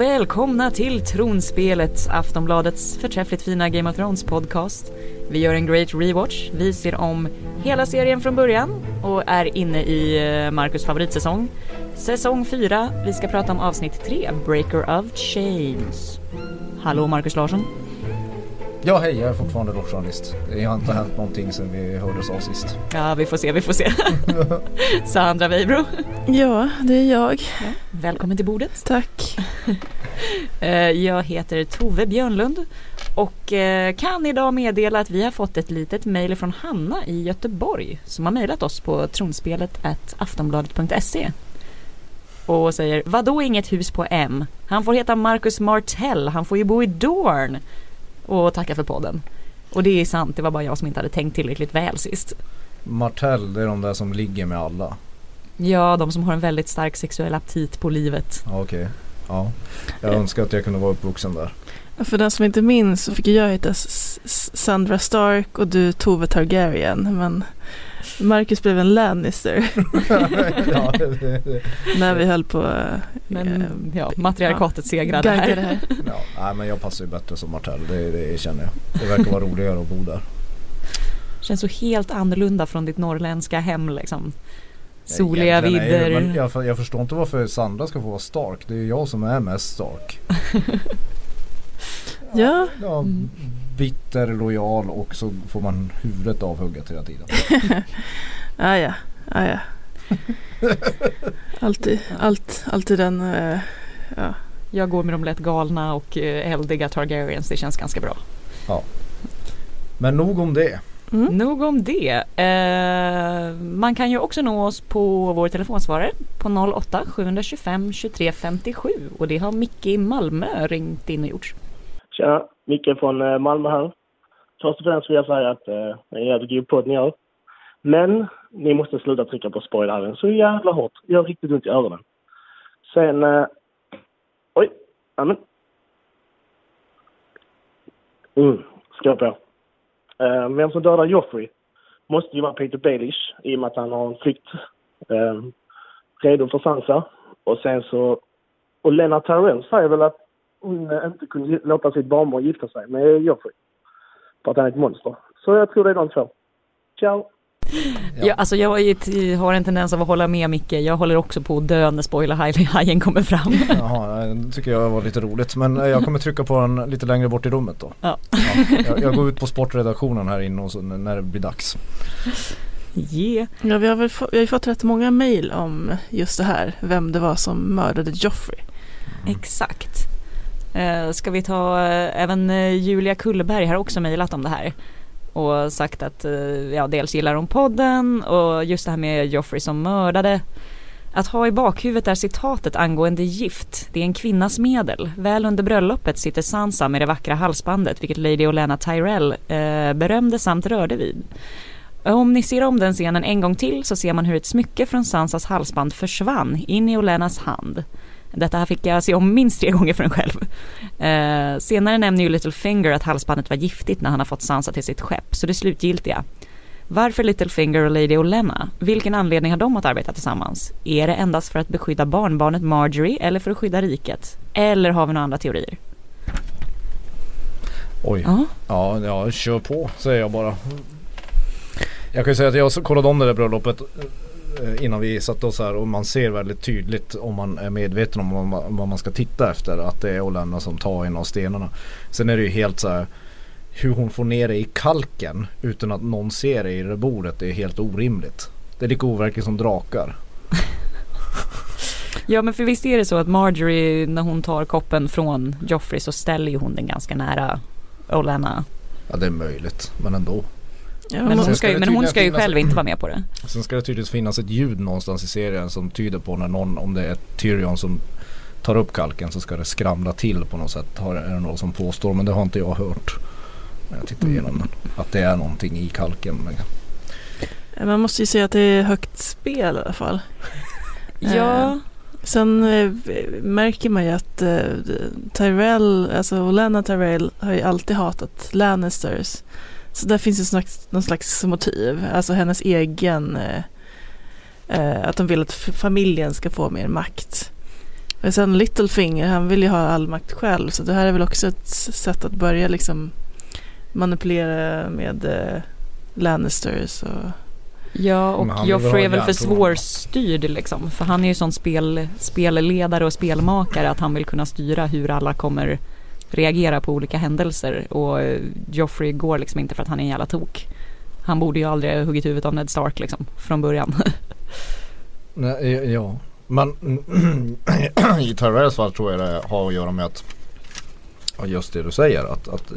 och välkomna till Tronspelet, Aftonbladets förträffligt fina Game of Thrones podcast. Vi gör en great rewatch, vi ser om hela serien från början och är inne i eh, Marcus favoritsäsong. Säsong 4, vi ska prata om avsnitt 3, Breaker of Chains. Hallå Marcus Larsson. Ja hej, jag är fortfarande rockjournalist. Det har inte hänt någonting sedan vi hördes av sist. Ja, vi får se, vi får se. Sandra Weibro. Ja, det är jag. Ja, välkommen till bordet. Tack. Eh, jag heter Tove Björnlund och eh, kan idag meddela att vi har fått ett litet mejl från Hanna i Göteborg som har mejlat oss på tronspelet aftonbladet.se och säger vadå inget hus på M? Han får heta Marcus Martell, han får ju bo i Dorn och tacka för podden. Och det är sant, det var bara jag som inte hade tänkt tillräckligt väl sist. Martell, det är de där som ligger med alla. Ja, de som har en väldigt stark sexuell aptit på livet. Okej, ja. Jag önskar att jag kunde vara uppvuxen där. För den som inte minns så fick jag heta Sandra Stark och du Tove Targaryen. Men Marcus blev en Lannister ja, det, det, när vi höll på Men eh, ja, matriarkatet segrade här. här. ja. Nej, men jag passar ju bättre som Martell, det, det känner jag. Det verkar vara roligare att bo där. Känns så helt annorlunda från ditt norrländska hem liksom. Soliga vidder. jag, jag förstår inte varför Sandra ska få vara Stark. Det är ju jag som är mest Stark. Ja, Ja, Mm. Bitter, lojal och så får man huvudet avhugget hela tiden. ah, ja, ah, ja. Alltid, allt, alltid den, eh, ja. Jag går med de lätt galna och eh, eldiga Targaryens, det känns ganska bra. Men nog om det. Mm. Nog om det. Eh, man kan ju också nå oss på vår telefonsvarare på 08 725 23 57 och det har Micke i Malmö ringt in och gjort. Tjena, Micke från eh, Malmö här. Först och främst vill jag säga att eh, det är en jävligt god podd ni gör. Men ni måste sluta trycka på spoilern så jävla hårt. Jag gör riktigt ont i öronen. Sen... Eh, oj, amen. Mm, skål på. Eh, vem som dödar Joffrey måste ju vara Peter Baelish i och med att han har en flykt eh, redo för Sansa. Och sen så... Och Lennart Tyrell säger väl att hon eh, inte kunde låta sitt barnbarn gifta sig med Joffrey. För att han är ett monster. Så jag tror det är de två. Ciao! Ja. alltså jag ju ett- har en tendens av att hålla med Micke. Jag håller också på att dö när spoilerhajen kommer fram. Jaha, det tycker jag var lite roligt. Men eh, jag kommer trycka på den lite längre bort i rummet då. Ja. jag, jag går ut på sportredaktionen här inne och så när det blir dags. Yeah. ja vi, har väl få, vi har ju fått rätt många mejl om just det här, vem det var som mördade Joffrey. Exakt. Eh, ska vi ta, eh, även eh, Julia Kullberg har också mejlat om det här. Och sagt att, ja dels gillar hon podden och just det här med Joffrey som mördade. Att ha i bakhuvudet är citatet angående gift. Det är en kvinnas medel. Väl under bröllopet sitter Sansa med det vackra halsbandet, vilket Lady Olenna Tyrell eh, berömde samt rörde vid. Om ni ser om den scenen en gång till så ser man hur ett smycke från Sansas halsband försvann in i Olenas hand. Detta här fick jag se om minst tre gånger för en själv. Eh, senare nämner ju Littlefinger att halsbandet var giftigt när han har fått Sansa till sitt skepp, så det slutgiltiga. Varför Littlefinger och Lady Olenna? Vilken anledning har de att arbeta tillsammans? Är det endast för att beskydda barnbarnet Marjorie eller för att skydda riket? Eller har vi några andra teorier? Oj. Ja, Ja, ja, kör på säger jag bara. Jag kan ju säga att jag kollade om det där bröllopet innan vi satte oss här och man ser väldigt tydligt om man är medveten om vad man, vad man ska titta efter att det är Olenna som tar en av stenarna. Sen är det ju helt så här hur hon får ner det i kalken utan att någon ser det i det bordet det är helt orimligt. Det är lika overkligt som drakar. Ja men för visst är det så att Marjorie när hon tar koppen från Joffrey så ställer ju hon den ganska nära Olenna. Ja det är möjligt men ändå. Ja, Men hon ska ju, men hon ska ju själv inte vara med på det. Sen ska det tydligen finnas ett ljud någonstans i serien som tyder på när någon, om det är Tyrion som tar upp kalken så ska det skramla till på något sätt. Har, är det någon som påstår men det har inte jag hört. När jag tittar igenom den. Att det är någonting i kalken. Man måste ju säga att det är högt spel i alla fall. Ja, Sen eh, märker man ju att eh, Tyrell, alltså Olenna Tyrell har ju alltid hatat Lannisters. Så där finns ju slags, någon slags motiv, alltså hennes egen, eh, eh, att de vill att familjen ska få mer makt. Och sen Littlefinger, han vill ju ha all makt själv. Så det här är väl också ett sätt att börja liksom manipulera med eh, Lannisters och Ja och Joffrey är väl för svårstyrd liksom. För han är ju sån spel, spelledare och spelmakare att han vill kunna styra hur alla kommer reagera på olika händelser. Och eh, Joffrey går liksom inte för att han är en jävla tok. Han borde ju aldrig ha huggit huvudet av Ned Stark liksom från början. Nej, ja. Men i Tyrells fall tror jag det har att göra med att just det du säger att, att eh,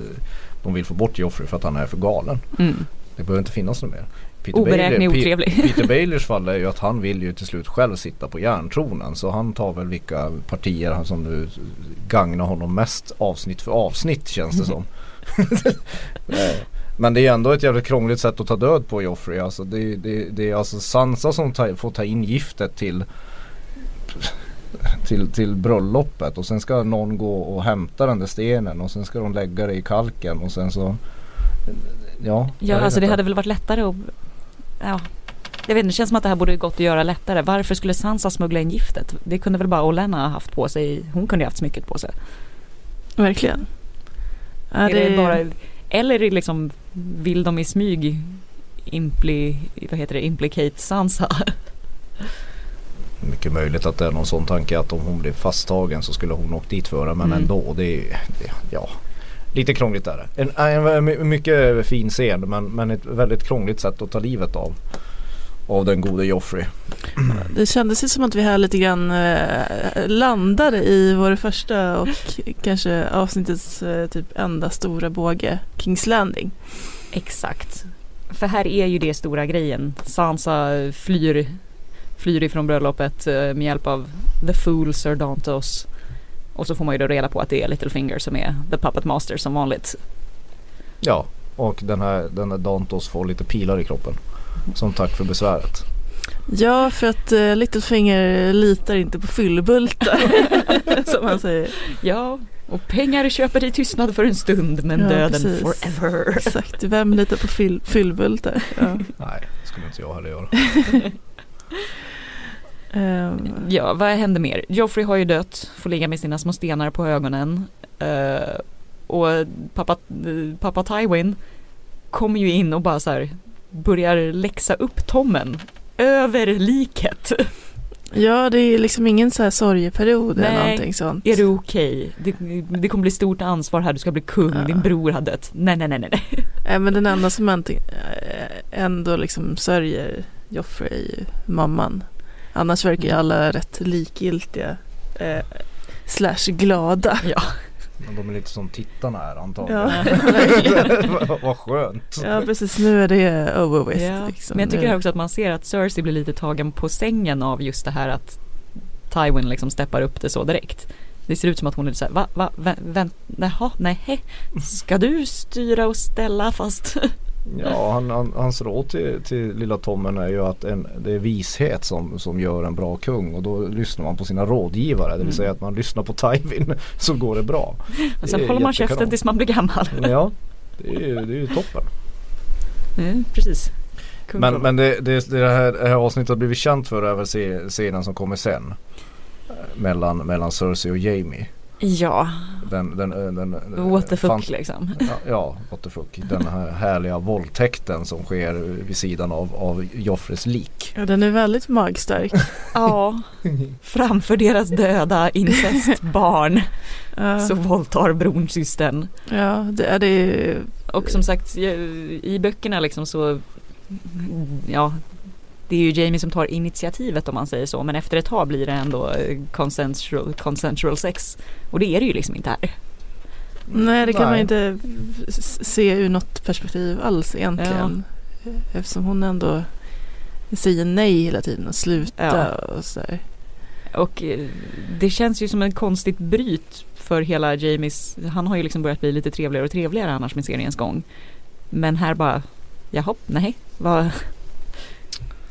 de vill få bort Joffrey för att han är för galen. Mm. Det behöver inte finnas något mer. Peter Oberäknelig, Pe- otrevlig. Peter Baelish fall är ju att han vill ju till slut själv sitta på järntronen. Så han tar väl vilka partier som nu gagnar honom mest avsnitt för avsnitt känns det som. Eh, Men det är ändå ett jävligt krångligt sätt att ta död på Joffrey. Alltså det, det, det är alltså Sansa som ta, får ta in giftet till till, till bröllopet och sen ska någon gå och hämta den där stenen och sen ska de lägga det i kalken och sen så Ja, Ja alltså det hade väl varit lättare att Ja jag vet inte, det känns som att det här borde gått att göra lättare. Varför skulle Sansa smuggla in giftet? Det kunde väl bara Olenna ha haft på sig. Hon kunde ju haft smycket på sig. verkligen. Ja, är det bara, eller är det liksom, vill de i smyg impli, vad heter det, implicate Sansa? Mycket möjligt att det är någon sån tanke att om hon blev fasttagen så skulle hon åkt dit för det. Men Mm. ändå, det är det, ja. Lite krångligt är det. En, en, en mycket fin scen men, men ett väldigt krångligt sätt att ta livet av. Av den gode Joffrey. Det kändes ju som att vi här lite grann eh, landade i vår första och kanske avsnittets eh, typ enda stora båge, Kings Landing. Exakt. För här är ju det stora grejen. Sansa flyr, flyr ifrån bröllopet eh, med hjälp av The Fool Sir Dantos. Och så får man ju då reda på att det är Littlefinger som är The Puppet Master som vanligt. Ja, och den här, den här Dantos får lite pilar i kroppen. Som tack för besväret. Ja, för att uh, Littlefinger litar inte på fyllbultar, som han säger. Ja, och pengar köper dig tystnad för en stund men Ja, döden precis. forever. Exakt, vem litar på fyll, fyllbultar? Ja. Nej, det skulle inte jag heller göra. Ehm, Ja, vad händer mer? Joffrey har ju dött, får ligga med sina små stenar på ögonen. Eh, och pappa, pappa Tywin kommer ju in och bara så här börjar läxa upp Tommen över liket. ja, det är liksom ingen så här sorgeperiod eller Nej. någonting sånt. Är det okej? Det, det kommer bli stort ansvar här, du ska bli kung, Ja. din bror har dött. Nej, nej, nej, nej. nej. Nej, men den enda som ändå liksom sörjer Joffrey är ju mamman. Annars verkar ju alla rätt likgiltiga. Eh, slash glada. Ja. Men de är lite som tittarna är antagligen. Ja. Vad skönt. Ja precis, nu är det over with. Ja. Liksom. Men jag tycker också att man ser att Cersei blir lite tagen på sängen av just det här att Tywin liksom steppar upp det så direkt. Det ser ut som att hon är så här, va, va, vä, vänt, jaha, nej, ska du styra och ställa fast? Ja, han, han, hans råd till, till lilla Tommen är ju att en, det är vishet som, som gör en bra kung och då lyssnar man på sina rådgivare. Det vill Mm. säga att man lyssnar på Tywin så går det bra. Och sen håller man käften tills man blir gammal. Ja, det är ju, det är ju toppen. Mm, precis. Kung Men, men det, det, det här, det här avsnittet har blivit känt för är väl scenen som kommer sen. Mellan, mellan Cersei och Jamie. Ja, Den, den, den, den, what the fuck fant- liksom. Ja, ja, what the fuck. Den här härliga våldtäkten som sker vid sidan av, av Joffres lik. Ja, den är väldigt magstark. Ja, framför deras döda incestbarn Ja, så våldtar bronsystern. ja det är det Och som sagt i böckerna liksom så Ja Det är ju Jamie som tar initiativet om man säger så men efter ett tag blir det ändå eh, consensual, consensual sex Och det är det ju liksom inte här Nej, det kan man Nej. inte s- se ur något perspektiv alls egentligen. Eftersom hon ändå säger nej hela tiden och sluta Ja. och sådär. Och eh, det känns ju som en konstigt bryt för hela Jamies Han har ju liksom börjat bli lite trevligare och trevligare annars med seriens gång Men här bara Jaha, nej vad, Ja,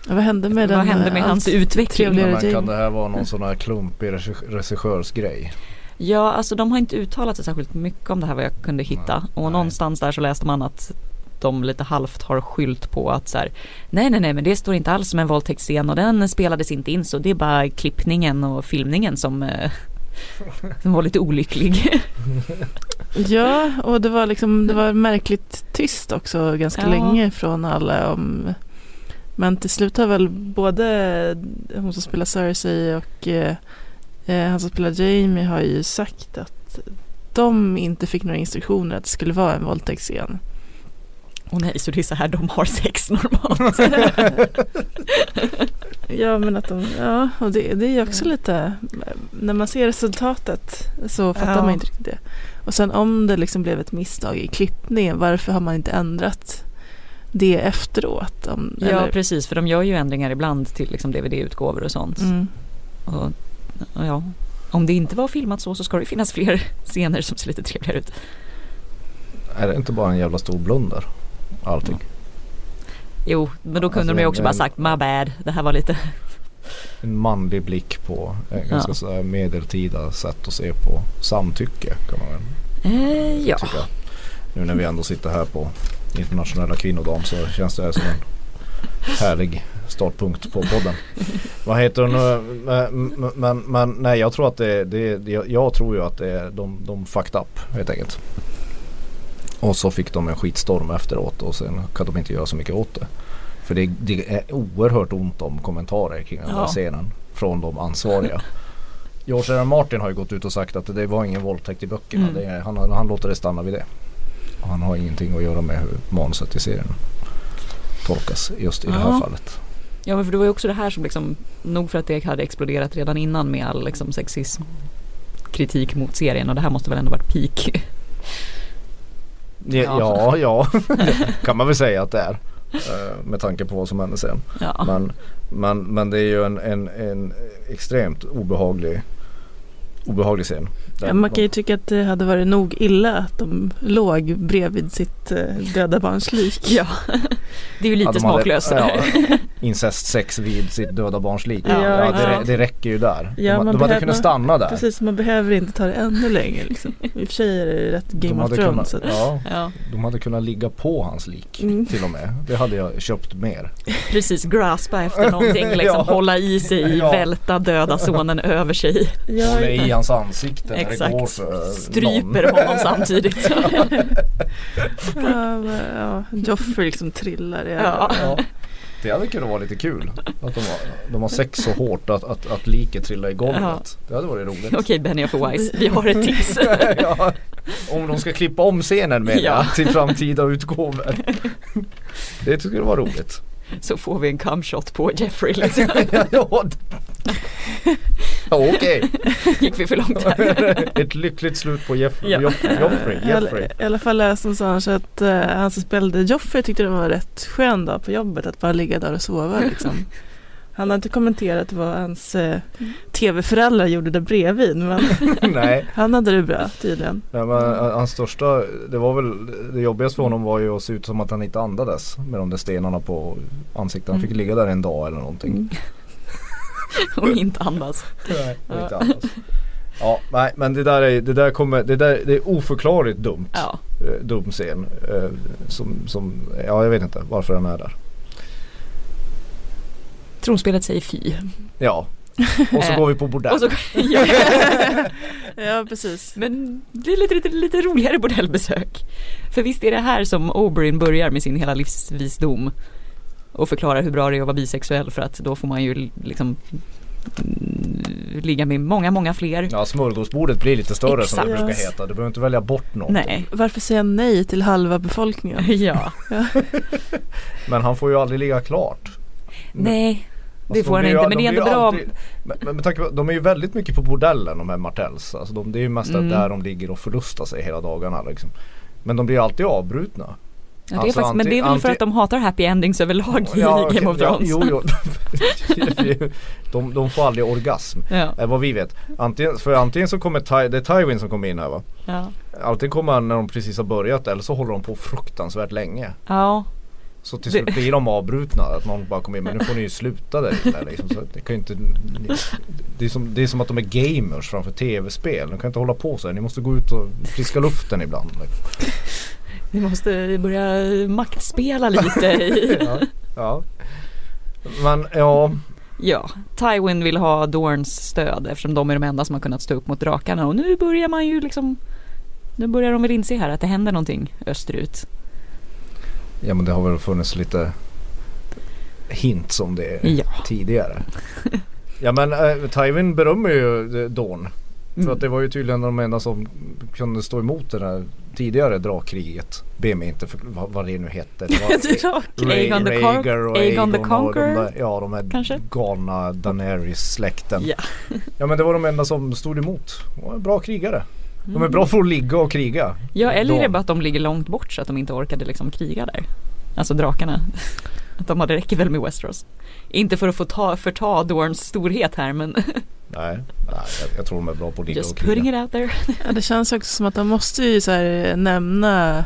vad hände med vad den? hände med allt hans utveckling? Men kan det här vara någon sån här klumpig regi- regissörsgrej? Ja, alltså de har inte uttalat sig särskilt mycket om det här vad jag kunde hitta. Nej. Och Nej. någonstans där så läste man att de lite halvt har skylt på att så här, nej nej nej men det står inte alls som en våldtäktsscen och den spelades inte in så det är bara klippningen och filmningen som, eh, som var lite olycklig. Ja, och det var liksom det var märkligt tyst också ganska Ja. länge från alla om men till slut har väl både hon som spelar Cersei och eh, eh, han som spelar Jamie har ju sagt att de inte fick några instruktioner att det skulle vara en våldtäktsscen. Och nej så det är så här de har sex normalt. Ja men att de, ja och det, det är också lite, när man ser resultatet så fattar Ja. man inte riktigt det. Och sen om det liksom blev ett misstag i klippningen, varför har man inte ändrat det efteråt? Om, ja eller- precis för de gör ju ändringar ibland till liksom DVD-utgåvor och sånt. Mm. Och, och ja, om det inte var filmat så så ska det finnas fler scener som ser lite trevligare ut. Är det inte bara en jävla stor blunder? Allting. Jo, men då kunde Alltså, de ju också men- bara sagt my bad, det här var lite En manlig blick på en ganska Ja. sådär medeltida sätt att se på samtycke kan man väl eh, ja. tycka. Nu när vi ändå sitter här på internationella kvinnodagen så känns det som en härlig startpunkt på podden. Vad heter nu? Men, men, men nej jag tror att det, det, jag tror ju att det är de, de fucked up helt enkelt. Och så fick de en skitstorm efteråt och sen kan de inte göra så mycket åt det. För det, det är oerhört ont om kommentarer kring den här Ja. scenen från de ansvariga. George R. Martin har ju gått ut och sagt att det var ingen våldtäkt i böckerna. Mm. Det han, han låter det stanna vid det. Han har ingenting att göra med hur manuset i serien tolkas just i det här Ja. fallet. Ja men för det var ju också det här som liksom, nog för att det hade exploderat redan innan med all liksom sexism kritik mot serien och det här måste väl ändå varit peak. Ja, ja, ja. kan man väl säga att det är. eh, Med tanke på vad som hände sen. Ja. Men, men, men det är ju en, en, en extremt obehaglig, obehaglig scen. Ja, man kan ju de- tycka att det hade varit nog illa att de låg bredvid sitt eh, döda barns lik. ja. Det är ju lite Ja, de smaklöst. ja, incestsex vid sitt döda barns lik. Ja, Ja, det, det räcker ju där. Ja, de man de hade behöver- kunnat stanna där. Precis, man behöver inte ta det ännu längre. Liksom. I och för sig är det rätt De Game of hade, Thrones. kunnat, så att- ja, Ja, de hade kunnat ligga på hans lik Mm. till och med. Det hade jag köpt mer. precis graspa efter någonting, liksom Ja. hålla i sig, Ja. välta döda sonen över sig, Ja, Hålla i hans ansikte det Exakt. går för någon. stryper honom samtidigt. ja, men, ja, Joffrey liksom trillar i Ja. Ja, det hade kunnat vara lite kul. Att de har, de har sex så hårt att, att, att liket trillar i golvet. Ja. Det hade varit roligt. Okej Benny of Wise, vi har ett tips. ja, om de ska klippa om scenen med Ja. till framtida utgåvor. Det tycker jag var roligt. Så får vi en come shot på Jeffrey liksom. ja, ja okej. Gick vi för långt här? Ett lyckligt slut på Jeff, Ja. Joff, Joffrey. I alla- Jeffrey. I alla fall läste någonstans att uh, han som spelade Joffrey tyckte det var rätt skön dag på jobbet att bara ligga där och sova liksom. Han har inte kommenterat vad hans eh, tv-föräldrar gjorde där bredvid men Nej, han hade det bra tydligen. ja, men uh, hans största, det var väl det jobbigaste för honom var ju att se ut som att han inte andades med de där stenarna på ansiktet. Han fick Mm. ligga där en dag eller någonting. Och inte andas. Nej, och Ja. inte andas. Ja, nej men det där är, det där kommer, det där, det är oförklarligt dumt. Ja, eh, dum scen. Eh, som, som, ja jag vet inte varför den är där. tronspelet säger fy. Ja. Och så går vi på bordell. Så, ja. Ja precis. Men det är lite, lite, lite roligare bordellbesök. För visst är det här som Oberyn börjar med sin hela livsvisdom. Och förklarar hur bra det är att vara bisexuell för att då får man ju liksom mm, ligga med många, många fler. Ja smörgåsbordet blir lite större som det Exakt. brukar heta. Du behöver inte välja bort något. Nej. Varför säga nej till halva befolkningen? Ja. Men han får ju aldrig ligga klart. Nej. Det Alltså, får de han inte ju- men det är de ändå bra. alltid- Men, men med tanke på, de är ju väldigt mycket på bordellen de här Martells. Alltså de, det är ju mest Mm. där de ligger och förlustar sig hela dagarna liksom. Men de blir ju alltid avbrutna. Ja, det Alltså, faktiskt, men det är väl anti- för att de hatar happy endings överlag i Ja, Game of ja, Thrones. Jo, jo. de, de får aldrig orgasm. Ja. Eh, vad vi vet. Antingen, för antingen så kommer Ty, det är Tywin som kommer in här va? Ja. Antingen kommer han när de precis har börjat eller så håller de på fruktansvärt länge. ja. Så till slut blir de avbrutna. Att någon bara kommer in men nu får ni ju sluta där inne liksom. så det, kan inte, det, är som, det är som att de är gamers framför tv-spel. De kan inte hålla på så här. Ni måste gå ut och friska luften ibland. Vi måste börja maktspela lite ja, ja. Men ja, Ja, Tywin vill ha Dorns stöd eftersom de är de enda som har kunnat stå upp mot drakarna och nu börjar man ju liksom Nu börjar de väl inse här att det händer någonting österut. Ja men det har väl funnits lite hint om det Ja. tidigare. Ja men äh, Tywin berömmer ju eh, Dawn. För Mm. att det var ju tydligen de enda som kunde stå emot det där tidigare drakkriget. Be mig inte för vad, vad det nu hette. Det var Aegon the och Aegon the och Conqueror? De där, ja de här Kanske? galna Daenerys-släkten. Ja. Ja men det var de enda som stod emot. De var bra krigare. De är bra på att ligga och kriga. Ja eller är det bara att de ligger långt bort så att de inte orkade liksom kriga där. Alltså drakarna. Att de hade räcker väl med Westeros. Inte för att få ta, förta Dorns storhet här men Nej, nej jag, jag tror de är bra på att ligga just och putting kriga. it out there. Ja, det känns också som att de måste ju så här nämna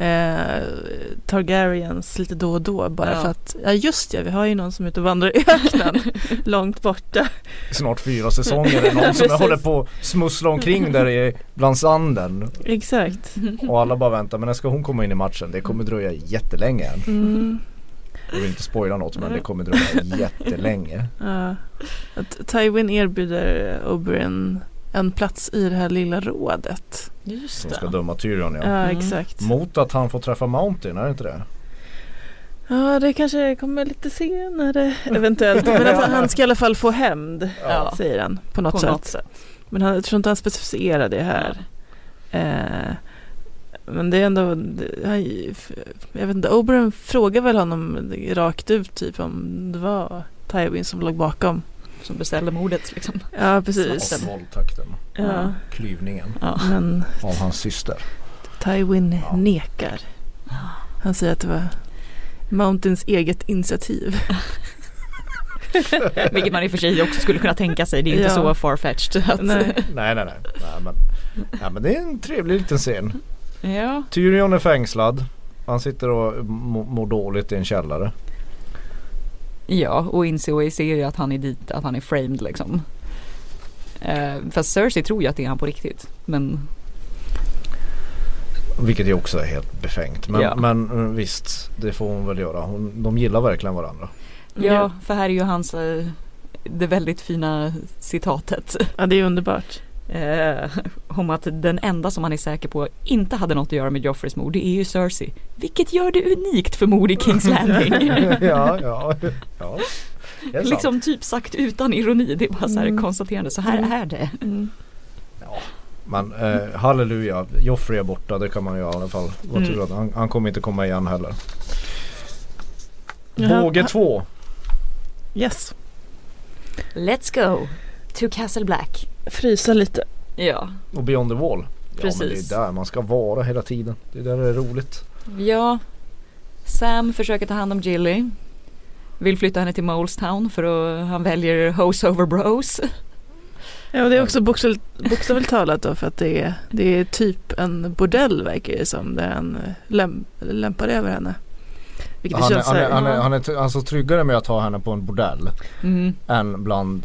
eh, Targaryens lite då och då bara Ja. för att, ja just ja, vi har ju någon som är ute och vandrar i öknen långt borta. Snart fyra säsonger är någon som håller på att smussla omkring där i, bland sanden. Exakt. Och alla bara väntar men när ska hon komma in i matchen? Det kommer dröja jättelänge än. Mm, Jag vill inte spoila något men det kommer dröja jättelänge. ja. Att Tywin erbjuder Oberyn en plats i det här lilla rådet. Just Som ska döma Tyrion ja. Ja, Mm. exakt. Mot att han får träffa Mountain, är det inte det? Ja, det kanske kommer lite senare eventuellt. Men att han- ska i alla fall få hämnd, Ja. säger han på något På sätt. något sätt. Men han, jag tror inte han specificerar det här. Eh, men det är ändå, han, jag vet inte, Oberyn frågar väl honom rakt ut typ om det var Tywin som låg bakom. Som beställde mordet liksom. Ja, precis. Och våldtäkten. Ja, Klyvningen Ja. men av hans syster. Tywin Ja. nekar. Han säger att det var Mountains eget initiativ. Vilket man i och för sig också skulle kunna tänka sig. Det är inte Ja. så farfetched. Att, Nej. Nej nej nej. nej men, ja, men det är en trevlig liten scen. Ja. Tyrion är fängslad. Han sitter och må- mår dåligt i en källare. Ja, och inser och ser ju att han är dit, att han är framed liksom. Eh, fast Cersei tror ju att det är han på riktigt. Men Vilket ju också är helt befängt. Men, Ja. men eh, visst, det får hon väl göra. Hon, de gillar verkligen varandra. ja, för här är ju hans, eh, det väldigt fina citatet. Ja, det är underbart. Eh, om att den enda som han är säker på inte hade något att göra med Joffreys mord, det är ju Cersei. Vilket gör det unikt för mord i Kings Landing. ja, ja, ja. Det är sant. liksom typ sagt utan ironi, det är bara så här Mm. konstaterande, så här Mm. är det. Mm. Men eh, halleluja, Joffrey är borta. Det kan man ju i alla fall vara Mm. han, han kommer inte komma igen heller. Båge 2. Yes, Let's go to Castle Black. Frysa lite. Ja, Och Beyond the Wall. Ja Precis. men det är där man ska vara hela tiden. Det är där det är roligt. Ja, Sam försöker ta hand om Gilly. Vill flytta henne till Molestown för att han väljer hose over bros. Ja, och det är också bokstavligt, bokstavligt talat då för att det är, det är typ en bordell verkar det som där han eh, läm, lämpar över henne. Vilket Han är, känns han, är, han, är, han är t- alltså tryggare med att ha henne på en bordell Mm. än bland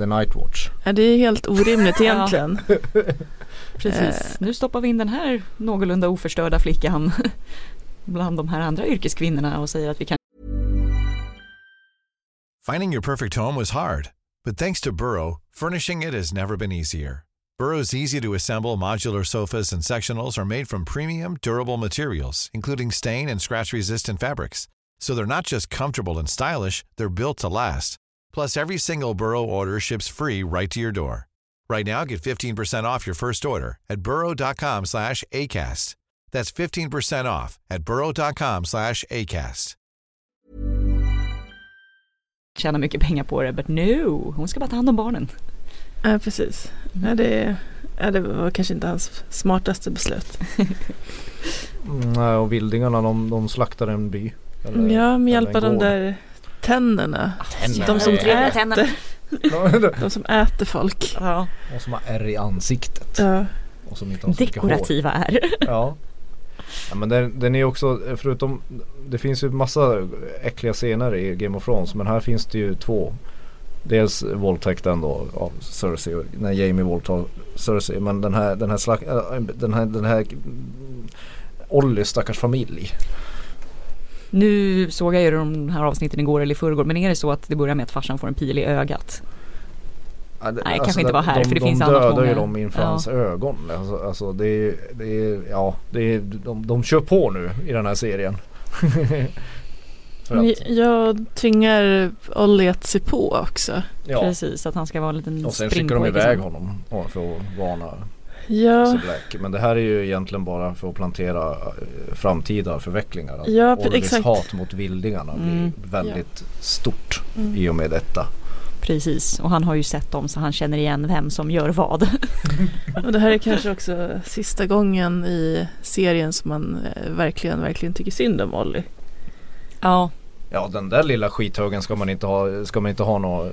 The Night Watch. ja, det är helt orimligt egentligen. Precis, Eh. nu stoppar vi in den här någorlunda oförstörda flickan bland de här andra yrkeskvinnorna och säger att vi kan Finding your perfect home was hard, but thanks to Burrow, furnishing it has never been easier. Burrow's easy to assemble modular sofas and sectionals are made from premium, durable materials, including stain and scratch resistant fabrics. So they're not just comfortable and stylish, they're built to last. Plus, every single Burrow order ships free right to your door. Right now, get 15% off your first order at burrow.com slash ACAST. That's 15% off at burrow.com slash ACAST. tjäna mycket pengar på det. But no, hon ska bara ta hand om barnen. Ja, precis. Ja, det, ja, det var kanske inte hans smartaste beslut. Mm, nej, och vildingarna de, de slaktar en by. Eller- Ja, med hjälp av de där tänderna. Tänderna. De som äter, de som äter folk. Ja. Och som har ärr i ansiktet. Ja. Och som inte har så. Dekorativa är. Ja. ja men den, den är också, förutom, det finns ju massa äckliga scener i Game of Thrones men här finns det ju två. Dels våldtäkten då av Cersei, när Jamie våldtar Cersei. Men den här, den här, slag, äh, den här, den här Ollys stackars familj. Nu såg jag ju de här avsnitten igår eller i förrgår men är det så att det börjar med att farsan får en pil i ögat? Ja, det- Nej, kanske inte var här, för det finns de annat dödar ju många- dem inför Ja. hans ögon. Alltså, alltså det är, det är, ja, det är, de, de kör på nu i den här serien. Att, Jag tvingar Olli att se på också. ja. Precis, att han ska vara en liten Och sen skickar de springpojke iväg honom för att varna Ja, Black. Men det här är ju egentligen bara för att plantera eh, framtida förvecklingar. Att Ja, exakt. hat mot vildingarna Mm. blir väldigt stort Mm. i och med detta. Precis, och han har ju sett dem så han känner igen vem som gör vad. och det här är kanske också sista gången i serien som man eh, verkligen, verkligen tycker synd om Olli. Ja, Ja den där lilla skithögen ska man inte ha, ska man inte ha några eh,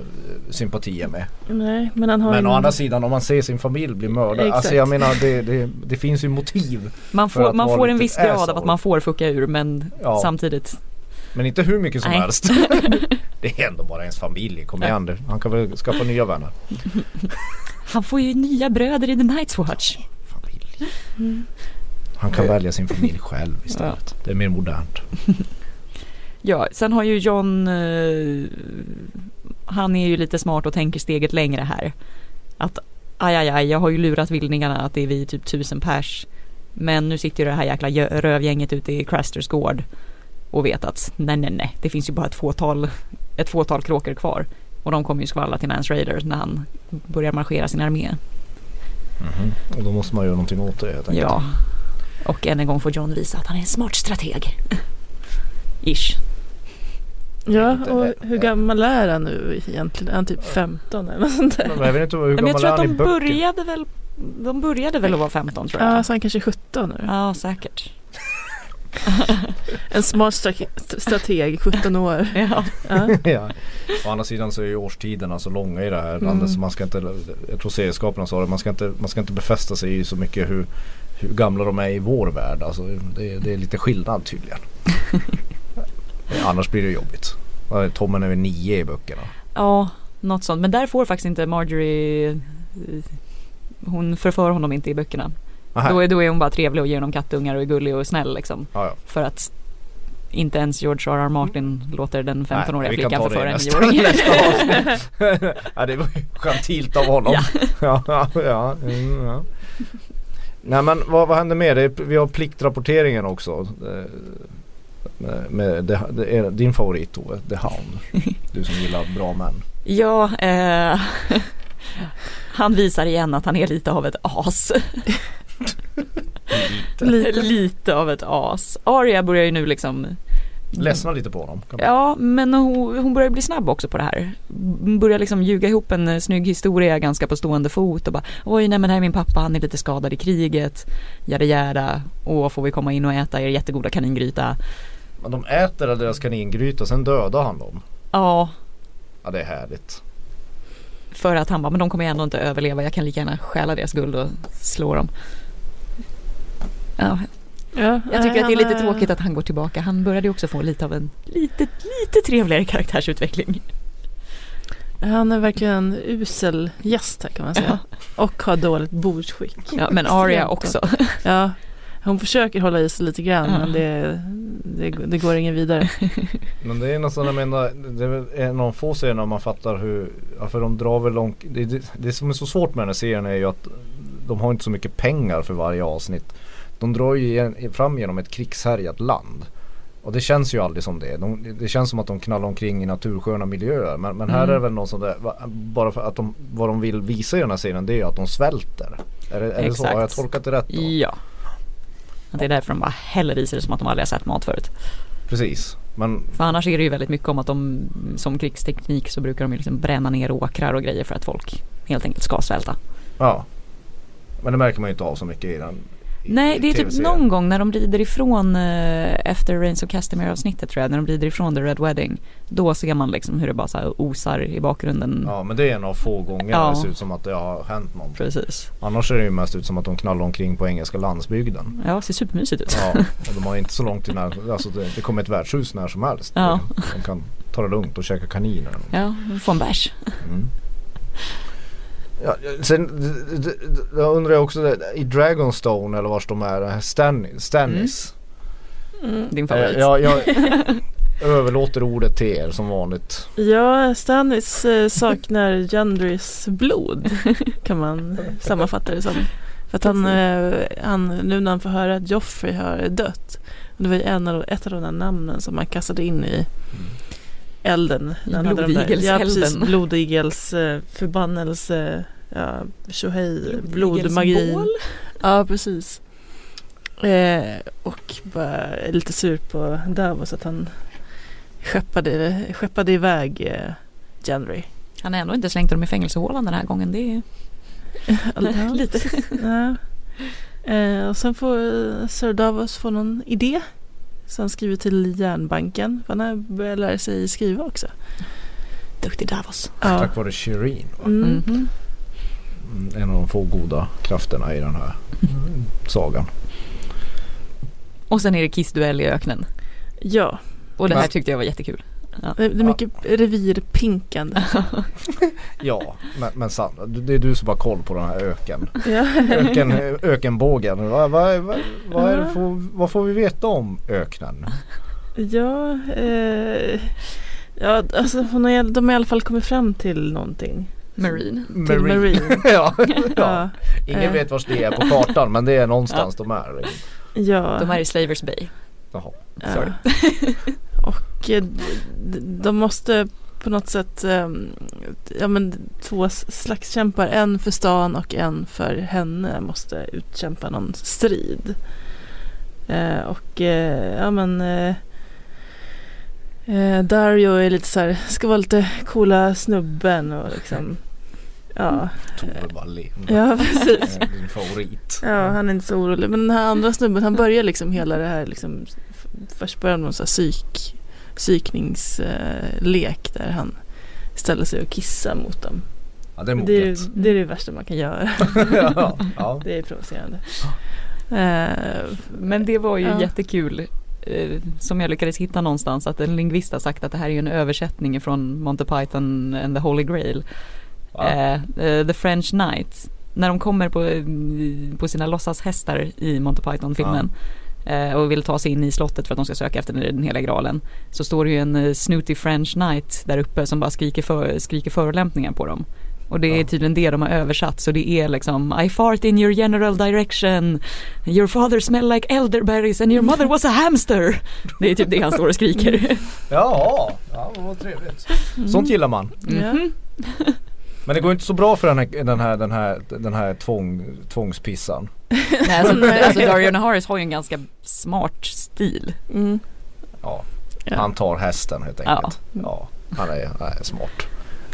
sympatier med. Nej, men han har Men en... å andra sidan om man ser sin familj bli mördad. Alltså jag menar det, det, det finns ju motiv. man får, man får en viss grad av att man får fucka ur men Ja. samtidigt Men inte hur mycket som Nej. helst. det är ändå bara ens familj. Kom igen du. Han kan väl skaffa nya vänner. Han får ju nya bröder i The Night's Watch. Familj. Mm. Han kan välja sin familj själv istället. Det är mer modernt. Ja, sen har ju John, eh, han är ju lite smart och tänker steget längre här. Att aj, aj, aj, jag har ju lurat vildningarna att det är vi typ tusen pers. Men nu sitter ju det här jäkla rövgänget ute i Crasters gård och vet att nej, nej, nej, det finns ju bara ett fåtal, ett fåtal kråkor kvar. Och de kommer ju skvallra till Mans Raiders när han börjar marschera sin armé. Och då måste man göra någonting åt det helt enkelt. Ja. Och än en gång får John visa att han är en smart strateg. Ish. Ja, och hur gammal är han nu egentligen? Är han typ 15 eller något sånt där? Men jag vet inte hur Men gammal jag tror är att de började väl De började väl att vara 15 tror jag. Ja, så han kanske är 17 nu. Ja, säkert. En smart stra- strateg, 17 år. Ja. Ja. Å andra sidan så är ju årstiderna så långa i det här Mm. landet så man ska inte, jag tror serieskaparna sa det, man ska inte, man ska inte befästa sig i så mycket hur, hur gamla de är i vår värld. Alltså det, det är lite skillnad tydligen. Annars blir det jobbigt. Tommen är väl nio i böckerna. ja, något sånt. Men där får faktiskt inte Marjorie eh, Hon förför honom inte i böckerna. Aha. Då är, då är hon bara trevlig och ger honom kattungar och är gullig och snäll liksom. Ja, ja. För att inte ens George R.R. Martin låter den 15-åriga Nej, vi kan flickan förföra en nästa- nioåring. nästa avsnitt. ja, det var ju gentilt av honom. Ja. ja, ja, mm, ja. Nej men vad, vad händer mer? Det vi har pliktrapporteringen också. Eh, Med, det, det är din favorit då, The Hound. Du som gillar bra män. Ja, eh, han visar igen att han är lite av ett as. Lite. lite av ett as. Aria börjar ju nu liksom Ledsna lite på honom. Ja, men hon, hon börjar bli snabb också på det här. Hon börjar liksom ljuga ihop en eh, snygg historia ganska på stående fot och bara oj nej men här är min pappa, han är lite skadad i kriget, jada jada, och får vi komma in och äta er jättegoda kaningryta. Men de äter deras kaningryta sen dödar han dem. Ja, Ja det är härligt. för att han bara, men de kommer ändå inte överleva, jag kan lika gärna stjäla deras guld och slå dem. Ja, Ja, jag tycker att det är lite tråkigt att han går tillbaka. Han började ju också få lite av en lite, lite trevligare karaktärsutveckling. Han är verkligen en usel gäst här kan man säga. Och har dåligt bordsskick. Ja, men Aria också. Ja, hon försöker hålla i sig lite grann Ja. men det, det, det går ingen vidare. Men det är nästan, jag menar, det är en av de få serierna man fattar hur, ja, för de drar väl långt, det, det, det som är så svårt med den här serien är ju att de har inte så mycket pengar för varje avsnitt. De drar ju igen- fram genom ett krigshärjat land. Och det känns ju aldrig som det. De, det känns som att de knallar omkring i natursköna miljöer. Men, men här Mm. är det väl någon sån där, bara för att de, vad de vill visa i den här serien det är ju att de svälter. Är det, är det så? Har jag tolkat det rätt då? Ja. Att det är därför de bara häller i sig det som att de aldrig har sett mat förut. Precis. Men För annars är det ju väldigt mycket om att de som krigsteknik så brukar de ju liksom bränna ner åkrar och grejer för att folk helt enkelt ska svälta. ja. Men det märker man ju inte av så mycket i den. Nej, det är typ någon gång när de rider ifrån eh, efter Reigns of Castamere avsnittet tror jag, när de rider ifrån The Red Wedding. Då ser man liksom hur det bara så osar i bakgrunden. Ja men det är en av få gånger Ja. det ser ut som att det har hänt någonting. Precis. Annars ser det ju mest ut som att de knallar omkring på engelska landsbygden. Ja, ser supermysigt ut. Ja, och de har inte så långt till när, alltså det, det kommer ett värdshus när som helst. Ja. De kan ta det lugnt och käka kaniner. Ja, får en bärs. Mm. Ja, sen jag undrar jag också i Dragonstone eller vars de är, Stannis. Stannis. Mm. Din Eh, favorit. jag, jag överlåter ordet till er som vanligt. Ja, Stannis eh, saknar Gendrys blod kan man sammanfatta det som. För att han, eh, han, nu när han får höra att Joffrey har dött. Det var ju en av, ett av de där namnen som man kastade in i elden. I när han hade de där- Ja, precis. Blodigels eh, förbannelse, ja, tjohej, blodmagi. Ja, precis. Eh, och bara lite sur på Davos att han skeppade, skeppade iväg eh, Gendry. Han har ändå inte slängt dem i fängelsehålan den här gången. Det är lite. Ja. Eh, och sen får eh, Sir Davos få någon idé. Så han skriver till järnbanken. För han har börjat lära sig skriva också. Duktig Davos. Ja. Tack vare Shireen. va? Mm. Mhm. Mm, En av de få goda krafterna i den här mm, sagan. Och sen är det kissduell i öknen. ja, Och det här tyckte jag var jättekul. Det det är mycket revirpinkande. Ja, men, men sant. Det är du som har koll på den här öken. Ja. öken ökenbågen. Vad, vad, vad, vad, för, vad får vi veta om öknen? Ja, eh, ja alltså de har i alla fall kommit fram till någonting. Marine. Till Marine. ja, ja. Ja, Ingen Eh. vet var det är på kartan men det är någonstans de är. ja. De är i Slavers Bay. Jaha. Ja. Sorry. Och eh, de måste på något sätt, eh, ja men två s- slagskämpar, en för stan och en för henne måste utkämpa någon strid. Eh, och eh, ja men Dario är lite så här, ska vara lite coola snubben och liksom, ja, Tove Wallin. ja precis. Din favorit. Ja, han är inte så orolig. Men den här andra snubben, han börjar liksom hela det här liksom, först börjar någon så här psyk, psykningslek där han ställer sig och kissar mot dem. Ja det är Det är, det är det värsta man kan göra. ja, ja. Det är provocerande. Eh, Men det var ju Ja. jättekul. eh, Som jag lyckades hitta någonstans att en lingvist har sagt att det här är ju en översättning från Monty Python and the Holy Grail. Va? Eh, the French Knights. När de kommer på, på sina låtsashästar i Monty Python-filmen eh, och vill ta sig in i slottet för att de ska söka efter den heliga graalen. Så står det ju en eh, snooty French Knight där uppe som bara skriker, för, skriker förolämpningar på dem. Och det är Ja. tydligen det de har översatt så det är liksom I fart in your general direction Your father smell like elderberries and your mother was a hamster Det är typ det han står och skriker Jaha, ja vad trevligt. mm. Sånt gillar man. Ja. Mhm. Men det går inte så bra för den här, den här, den här, den här tvång, tvångspissan. Nej, alltså, alltså Dario Naharis har ju en ganska smart stil Mm. Ja, Ja. han tar hästen helt Ja. enkelt. Ja, han är, han är smart.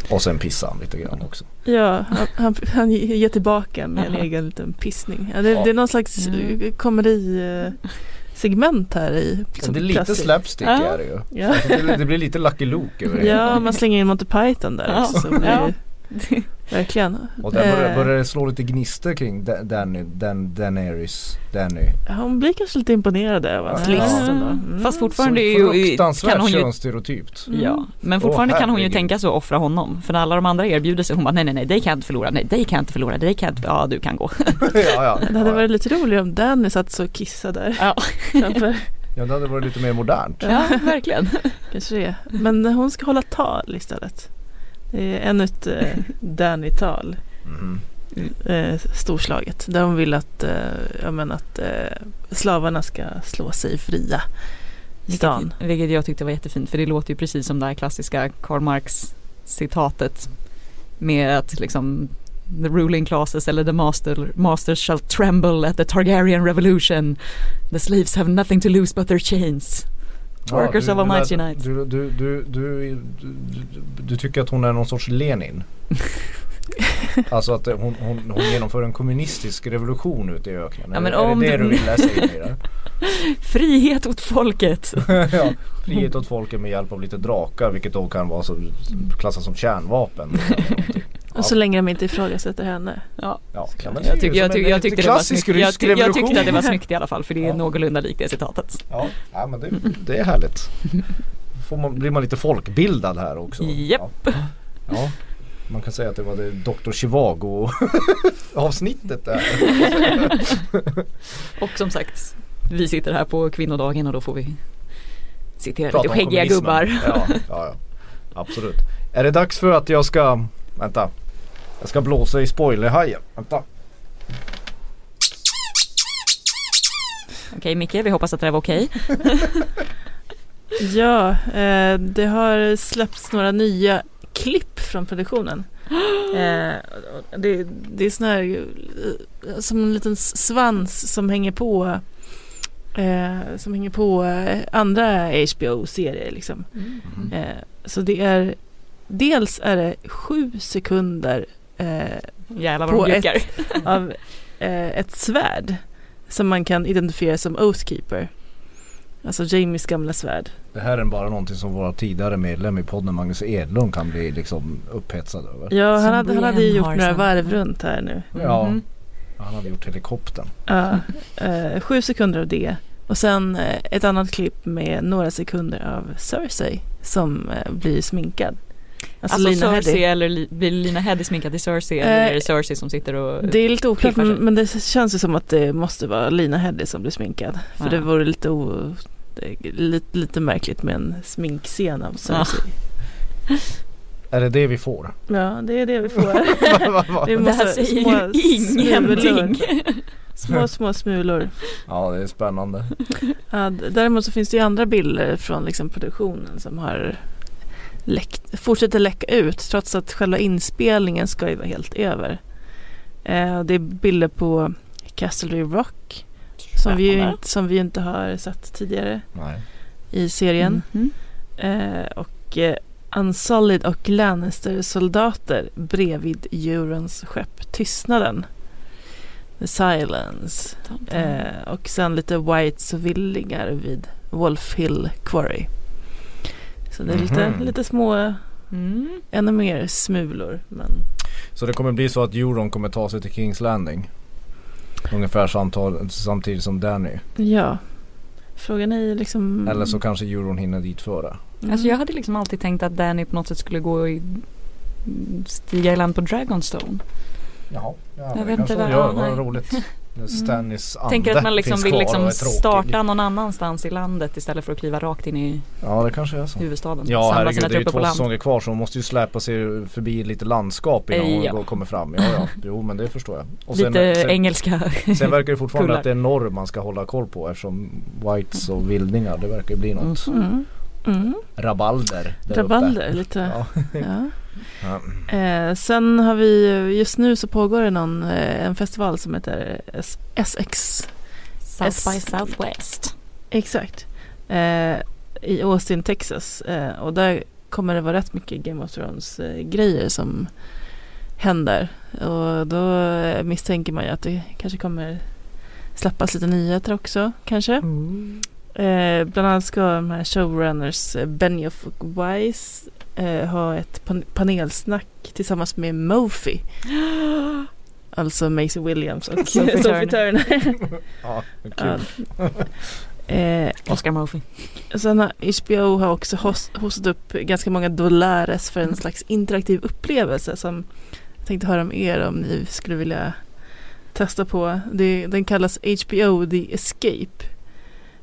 Och sen pissar han lite grann också. Ja, han, han, han ger tillbaka med en egen liten pissning. Ja, det, Ja. det är någon slags Mm. eh, komedi eh, segment här i. Men det är lite plötsligt. slapstick Ja. är det ju. Ja. Det, det blir lite Lucky Luke över det. Ja, man slänger in Monty Python där Ja. också. Så blir Ja. verkligen. Och där börjar, Eh, börjar det slå lite gnister kring Da- Danny, Dan, Daenerys, Danny. Hon blir kanske lite imponerad över hans Ja. list ändå. Mm. Fast fortfarande är ju, fruktansvärt ju könsstereotypt. Mm. Ja, men fortfarande Åh, kan hon ju tänka så och offra honom. För när alla de andra erbjuder sig, hon bara nej nej nej, det kan jag inte förlora, nej det kan jag inte förlora, det kan jag inte, ja du kan gå. ja, ja. Det hade varit lite roligt om Danny satt så och kissade där. Ja, ja, det hade varit lite mer modernt. ja verkligen. Kanske det. Men hon ska hålla tal istället. Är ännu ett eh, Danny-tal. Mhm. Eh, storslaget. Där hon vill att, eh, men att eh, slavarna ska slå sig fria i stan. Vilket, vilket jag tyckte var jättefint för det låter ju precis som det här klassiska Karl Marx citatet med att liksom The ruling classes eller the master, masters shall tremble at the Targaryen revolution. The slaves have nothing to lose but their chains. Workers du, of all du, mights lät- unite. Du, du, du, du, du, tycker att hon är någon sorts Lenin? alltså att hon, hon, hon genomför en kommunistisk revolution ute i öknen. Ja, men är, om är det det du- du vill läsa in i det? Frihet åt folket! ja, frihet åt folket med hjälp av lite drakar vilket då kan vara så, klassas som kärnvapen. Och så länge de inte ifrågasätter henne. Ja, Ja, jag, ju tycker, jag, tycker, jag, tyckte det var klassisk snyggt. jag, rysk ty, jag tyckte att det var snyggt i alla fall för det är Ja. någorlunda likt det citatet. Ja, ja men det, det är härligt. Får man, blir man lite folkbildad här också. Japp. Ja. Ja. Man kan säga att det var det Dr. Chivago avsnittet där. Och som sagt, vi sitter här på kvinnodagen och då får vi citera Prata lite skäggiga gubbar. Ja, ja, ja. Absolut. Är det dags för att jag ska, vänta. Jag ska blåsa i spoilerhajen. Vänta. Okej Micke, vi hoppas att det var okej. Ja, eh, det har släppts några nya klipp från produktionen. Eh, det, det är sån här eh, som en liten svans som hänger på eh, som hänger på eh, andra HBO-serier liksom. Mhm. Eh, så det är dels är det sju sekunder eh, Jävlar vad På de bjuckar. av eh, ett svärd som man kan identifiera som Oathkeeper. Alltså Jamies gamla svärd. Det här är bara någonting som våra tidigare medlem i podden Magnus Edlund kan bli liksom upphetsad över. Ja, han hade, han hade ju gjort några varv runt här nu. Ja. Mhm. Han hade gjort helikoptern. Ja, eh, sju sekunder av det. Och sen eh, ett annat klipp med några sekunder av Cersei som eh, blir sminkad. Alltså, Alltså, Lina Cersei Headey. eller Li- blir Lina Headey sminkad till Cersei Eh, eller är det Cersei som sitter och Det är lite oklart men, men det känns ju som att det måste vara Lina Headey som blir sminkad. För Ja. det vore lite, o, det är lite, lite märkligt med en sminkscen av Cersei. Är det det vi får? Ja, det är det vi får. Va? Det är Det här säger små ingenting. smulor. Små, små smulor. ja det är spännande. Ja, däremot så finns det ju andra bilder från liksom produktionen som har läckt, fortsätter läcka ut trots att själva inspelningen ska ju vara helt över. Eh, det är bilder på Castle Rock som vi, inte, som vi inte har sett tidigare Nej. i serien. Mhm. Eh, och eh, Unsullied och Lannister-soldater bredvid Eurons skepp Tystnaden. The Silence. Eh, och sen lite Whites och villingar vid Wolf Hill Quarry. Så det är lite, Mhm. lite små, Mm. ännu mer smulor. Men Så det kommer bli så att Euron kommer ta sig till Kings Landing. Ungefär samtal, samtidigt som Danny. ja, frågan är liksom... Eller så kanske Euron hinner dit före. Mm. Alltså jag hade liksom alltid tänkt att Danny på något sätt skulle gå i stiga i land på Dragonstone. Jaha, ja, Jag det vet kanske inte vad- gör. nej. Vad roligt. Stannis ande Tänker att man liksom vill liksom starta någon annanstans i landet istället för att kliva rakt in i Ja det kanske är så. huvudstaden. Ja herregud det är ju trupper på två säsonger kvar så man måste ju släpa sig förbi lite landskap innan Eh, hon ja. går- kommer fram. Ja ja, jo men det förstår jag. Och Lite sen, engelska. sen verkar det fortfarande att det är norr man ska hålla koll på eftersom whites och vildingar det verkar ju bli något Mm. Mm. rabalder Rabalder, uppe. lite. Ja. Ja. Eh, sen har vi, just nu så pågår det någon, eh, en festival som heter S- SX. South by Southwest. Exakt. Eh, I Austin, Texas. Eh, och där kommer det vara rätt mycket Game of Thrones eh, grejer som händer. Och då eh, misstänker man ju att det kanske kommer släppas lite nyheter också kanske. Eh, bland annat ska de här showrunners eh, Benioff och Weiss eh, ha ett pan- panelsnack tillsammans med Mofi. Alltså Maisie Williams och Sophie Turner. Ja, Ja. kul. eh, Oscar Murphy. Sen har HBO har också host, hostat upp ganska många dollares för en slags interaktiv upplevelse som jag tänkte höra om er om ni skulle vilja testa på. Det, den kallas HBO The Escape.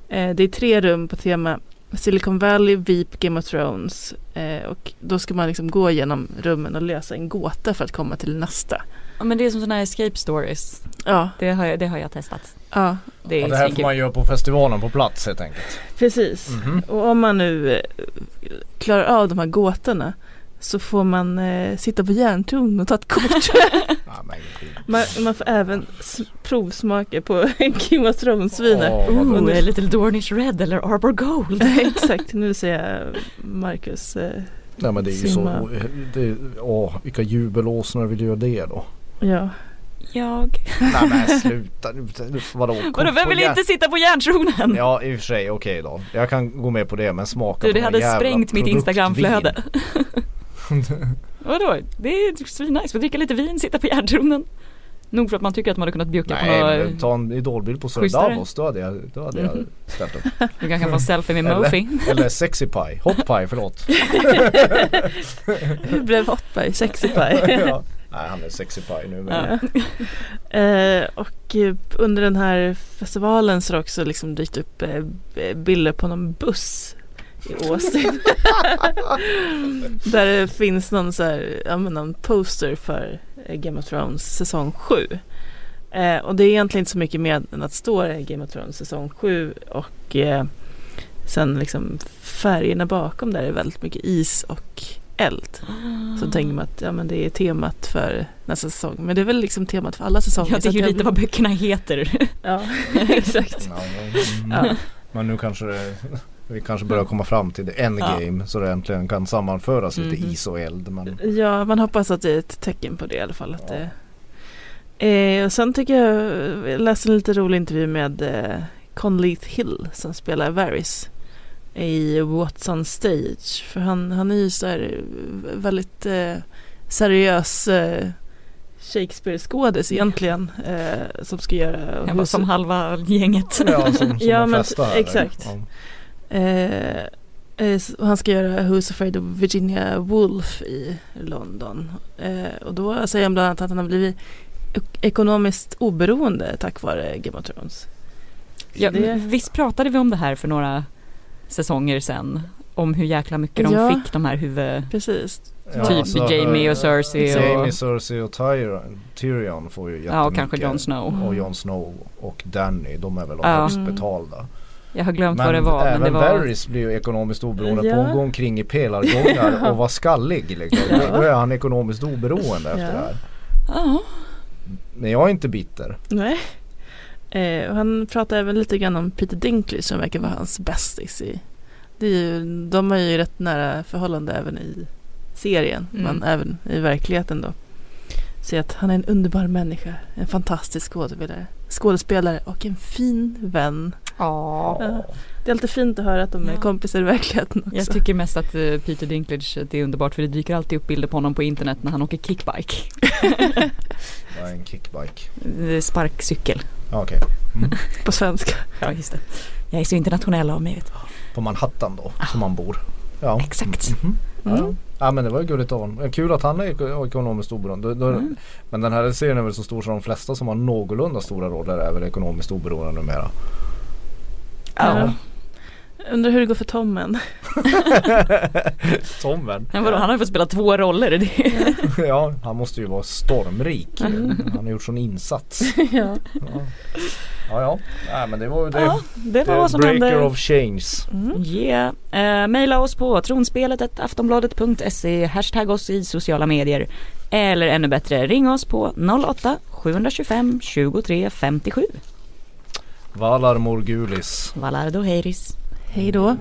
Eh, det är tre rum på tema Silicon Valley, Veep, Game of Thrones. Eh, och då ska man liksom gå igenom rummen och lösa en gåta för att komma till nästa. Ja men det är som sådana här escape stories. Ja, Det har jag, det har jag testat. ja Det är Ja, det här får man göra på festivalen på plats helt enkelt. precis. Mhm. Och om man nu eh, klarar av de här gåtorna så får man eh, sitta på järntron och ta ett kort. Man, man får även provsmaka på vad Ooh, gott. a little Dornish Red eller Arbor Gold. Exakt, nu ser jag Marcus. Eh, Nej men det är ju Simma. så. Det, åh, vilka jubelåsnor vill göra det då? ja. Jag. Nej men sluta nu. Vadå? Vadå, vem på vill inte sitta på järntronen? Ja i och för sig okej då. Jag kan gå med på det men smaka Du på det hade sprängt mitt instagramflöde. Vadå? Det är svinnice, få dricka lite vin, sitta på järntronen. Nog för att man tycker att man hade kunnat bjucka på Nej, något men ta en idolbild på Sir. Davos. Då hade jag, då hade jag Mm. ställt upp. Du kanske kan få en selfie med Mofi. Eller Sexy Pie. Hot Pie, förlåt. Hur blev Hot Pie? Sexy Pie? ja. Nej, han är Sexy Pie nu. Men... Ja. Eh, och eh, under den här festivalen så har det också liksom dykt upp eh, bilder på någon buss i Austin. Där det finns någon så här, ja men någon poster för Game of Thrones säsong 7. Eh, och det är egentligen inte så mycket mer än att stå i Game of Thrones säsong 7 och eh, sen liksom färgerna bakom där är väldigt mycket is och eld. Så tänker man att ja, men det är temat för nästa säsong. Men det är väl liksom temat för alla säsonger. Ja det är ju att jag- lite vad böckerna heter. Ja, exakt. Ja, mm. Ja. Men nu kanske det, vi kanske börjar komma fram till det endgame så det äntligen kan sammanföras lite Mhm. is och eld. Men ja, man hoppas att det är ett tecken på det i alla fall. Att det... eh, och sen tycker jag, jag läste en lite rolig intervju med eh, Conleth Hill som spelar Varys i What's on Stage. För han, han är ju så här väldigt eh, seriös eh, Shakespeare-skådis egentligen. Eh, som ska göra Jag var som halva gänget. ja, som, som Ja, men exakt. Ja. Eh, eh, han ska göra Who's Afraid of Virginia Woolf i London. Eh, och då säger han bland annat att han har blivit ek- ekonomiskt oberoende tack vare Game of Thrones. Ja, Det- men Visst pratade vi om det här för några säsonger sedan? Om hur jäkla mycket de Ja. fick de här huvud... Ja, typ alltså, Jamie och Cersei och... Jamie, Cersei och Tyrion, Tyrion får ju jättemycket. Ja, och kanske Jon Snow. Och Jon Snow och Danny, de är väl de Ja. högst Mm. betalda. Jag har glömt vad det Men var. även Men det var... Varys blir ju ekonomiskt oberoende Ja. på att gå omkring i pelargångar och vara skallig. Liksom. Ja. Då är han ekonomiskt oberoende efter Ja. det här. Ja. Men jag är inte bitter. Nej. Eh, och han pratar även lite grann om Peter Dinklage som verkar vara hans bästis i. Det är ju, de har ju rätt nära förhållande även i serien. Mm. Men även i verkligheten då. Så att han är en underbar människa. En fantastisk skådespelare. Skådespelare och en fin vän. Ja. Det är alltid fint att höra att de är Ja. kompisar i verkligheten också. Jag tycker mest att eh, Peter Dinklage, det är underbart för det dyker alltid upp bilder på honom på internet när han åker kickbike. Jag är en kickbike. Eh, Sparkcykel. Ja, Okej. På svenska. Ja just det. Jag är så internationell av mig vet. På Manhattan då, som man bor. Ja. Exakt. Ja, ja. Mm. ja men det var ju gulligt av honom. Kul att han är eko- ekonomiskt oberoende. Då, Mm. Men den här serien är väl så stor så de flesta som har någorlunda stora roller är väl ekonomiskt oberoende numera. Ja. Undrar hur det går för Tommen. Tommen. Men vadå, han har ju fått spela två roller. Det ja, han måste ju vara stormrik. Mm. Han har gjort sån insats. ja. Ja, ja. ja. Nej, men det var ju det. ja, det var vad som breaker hände. of change. Mm. Yeah. Eh, maila oss på tronspelet aftonbladet.se Hashtag oss i sociala medier Eller ännu bättre, ring oss på 08 725 23 57 Valar Morgulis. Valardo Heiris Hej då.